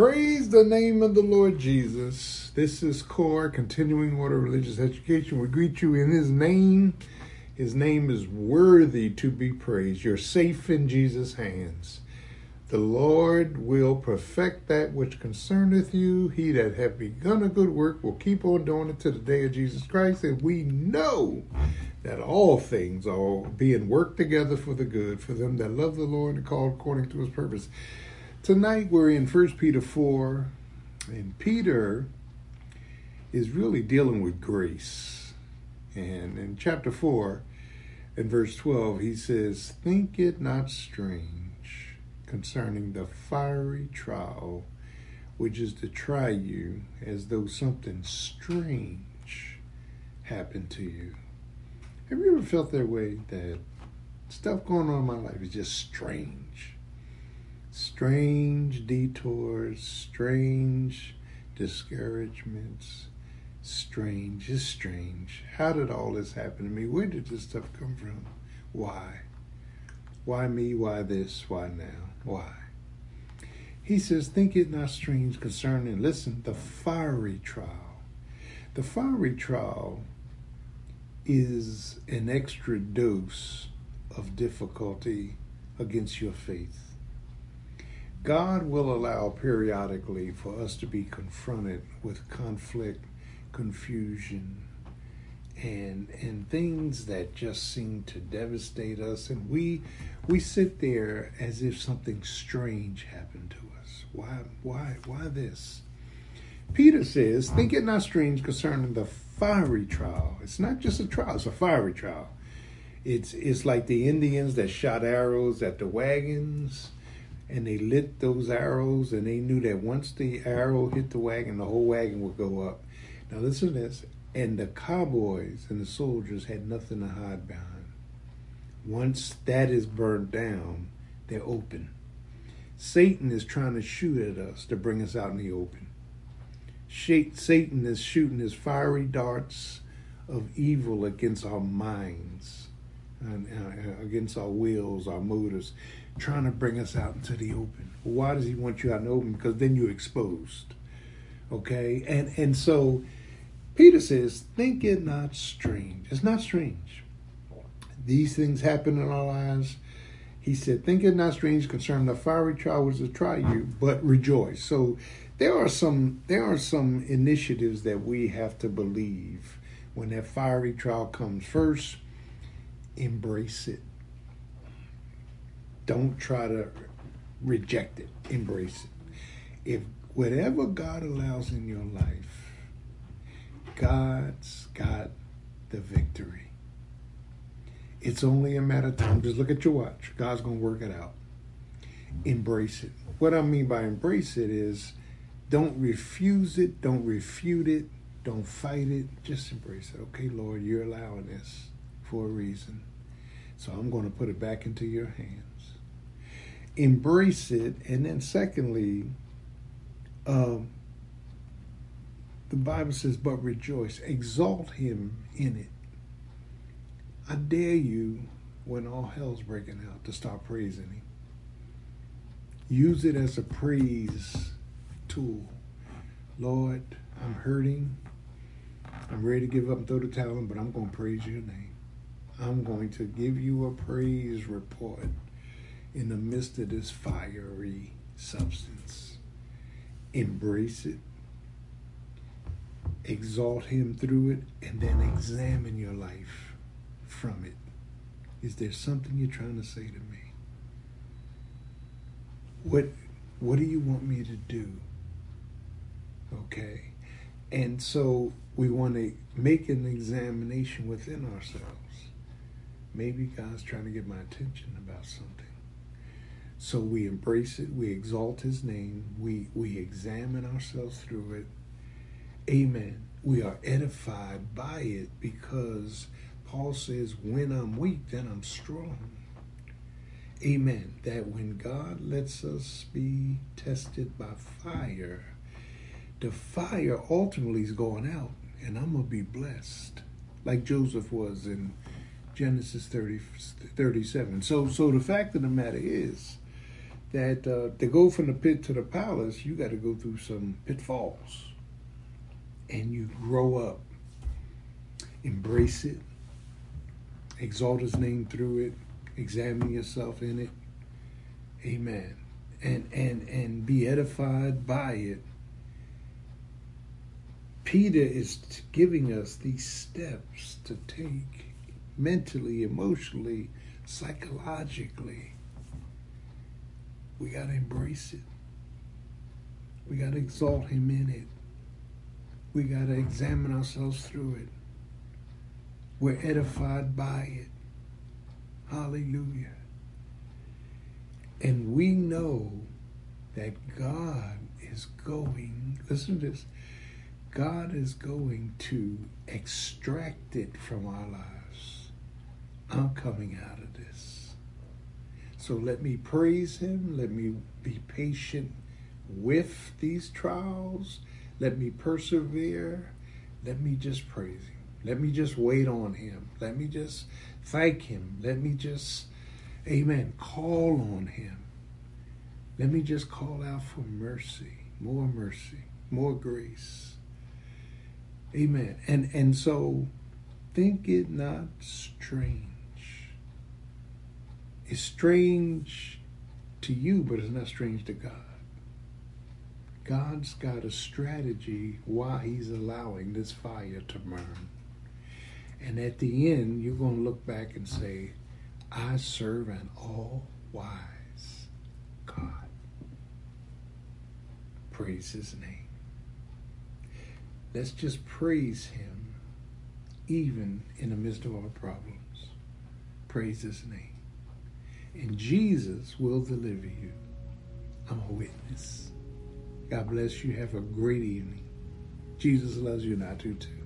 Praise the name of the Lord Jesus. This is Core Continuing Order Religious Education. We greet you in His name. His name is worthy to be praised. You're safe in Jesus' hands. The Lord will perfect that which concerneth you. He that hath begun a good work will keep on doing it to the day of Jesus Christ. And we know that all things are being worked together for the good for them that love the Lord and called according to his purpose. Tonight we're in 1 Peter 4, and Peter is really dealing with grace. And in chapter 4, in verse 12, he says, Think it not strange concerning the fiery trial which is to try you as though something strange happened to you. Have you ever felt that way? That stuff going on in my life is just strange strange detours, strange discouragements, strange, just strange. How did all this happen to me? Where did this stuff come from? Why? Why me? Why this? Why now? Why? He says, Think it not strange concerning, listen, the fiery trial. The fiery trial is an extra dose of difficulty against your faith. God will allow periodically for us to be confronted with conflict, confusion, and and things that just seem to devastate us and we we sit there as if something strange happened to us. Why why why this? Peter says, Think it not strange concerning the fiery trial. It's not just a trial, it's a fiery trial. It's it's like the Indians that shot arrows at the wagons and they lit those arrows and they knew that once the arrow hit the wagon, the whole wagon would go up. Now listen to this. And the cowboys and the soldiers had nothing to hide behind. Once that is burned down, they're open. Satan is trying to shoot at us to bring us out in the open. Satan is shooting his fiery darts of evil against our minds, and uh, against our wills, our motives trying to bring us out into the open. Why does he want you out in the open? Because then you're exposed. Okay? And and so Peter says, think it not strange. It's not strange. These things happen in our lives. He said, think it not strange concerning the fiery trial which to try you, but rejoice. So there are some there are some initiatives that we have to believe when that fiery trial comes. First, embrace it don't try to reject it, embrace it. If whatever God allows in your life, God's got the victory. It's only a matter of time. Just look at your watch. God's going to work it out. Embrace it. What I mean by embrace it is don't refuse it, don't refute it, don't fight it. Just embrace it. Okay, Lord, you're allowing this for a reason. So I'm going to put it back into your hands embrace it, and then secondly, um, the Bible says, "But rejoice, exalt Him in it." I dare you, when all hell's breaking out, to start praising Him. Use it as a praise tool. Lord, I'm hurting. I'm ready to give up and throw the towel but I'm going to praise your name. I'm going to give you a praise report in the midst of this fiery substance. Embrace it, exalt Him through it, and then examine your life from it. Is there something you're trying to say to me? What what do you want me to do? Okay. And so we want to make an examination within ourselves. Maybe God's trying to get my attention about something. So we embrace it, we exalt his name, we, we examine ourselves through it. Amen. We are edified by it because Paul says, when I'm weak, then I'm strong. Amen. That when God lets us be tested by fire, the fire ultimately is going out, and I'm going to be blessed, like Joseph was in Genesis 30, 37. So, so the fact of the matter is, that uh, to go from the pit to the palace, you got to go through some pitfalls. And you grow up, embrace it, exalt his name through it, examine yourself in it. Amen. And and and be edified by it. Peter is giving us these steps to take mentally, emotionally, psychologically. We got to embrace it. We got to exalt him in it. We got to examine ourselves through it. We're edified by it. Hallelujah. And we know that God is going, listen to this, God is going to extract it from our lives. I'm coming out of this. So let me praise Him. Let me be patient with these trials. Let me persevere. Let me just praise Him. Let me just wait on Him. Let me just thank Him. Let me just, amen, call on Him. Let me just call out for mercy, more mercy, more grace. Amen. And and so think it not strange. It's strange to you, but it's not strange to God. God's got a strategy why he's allowing this fire to burn. And at the end, you're going to look back and say, I serve an all wise God. Praise his name. Let's just praise him even in the midst of our problems. Praise his name. And Jesus will deliver you. I'm a witness. God bless you. Have a great evening. Jesus loves you, and I do too.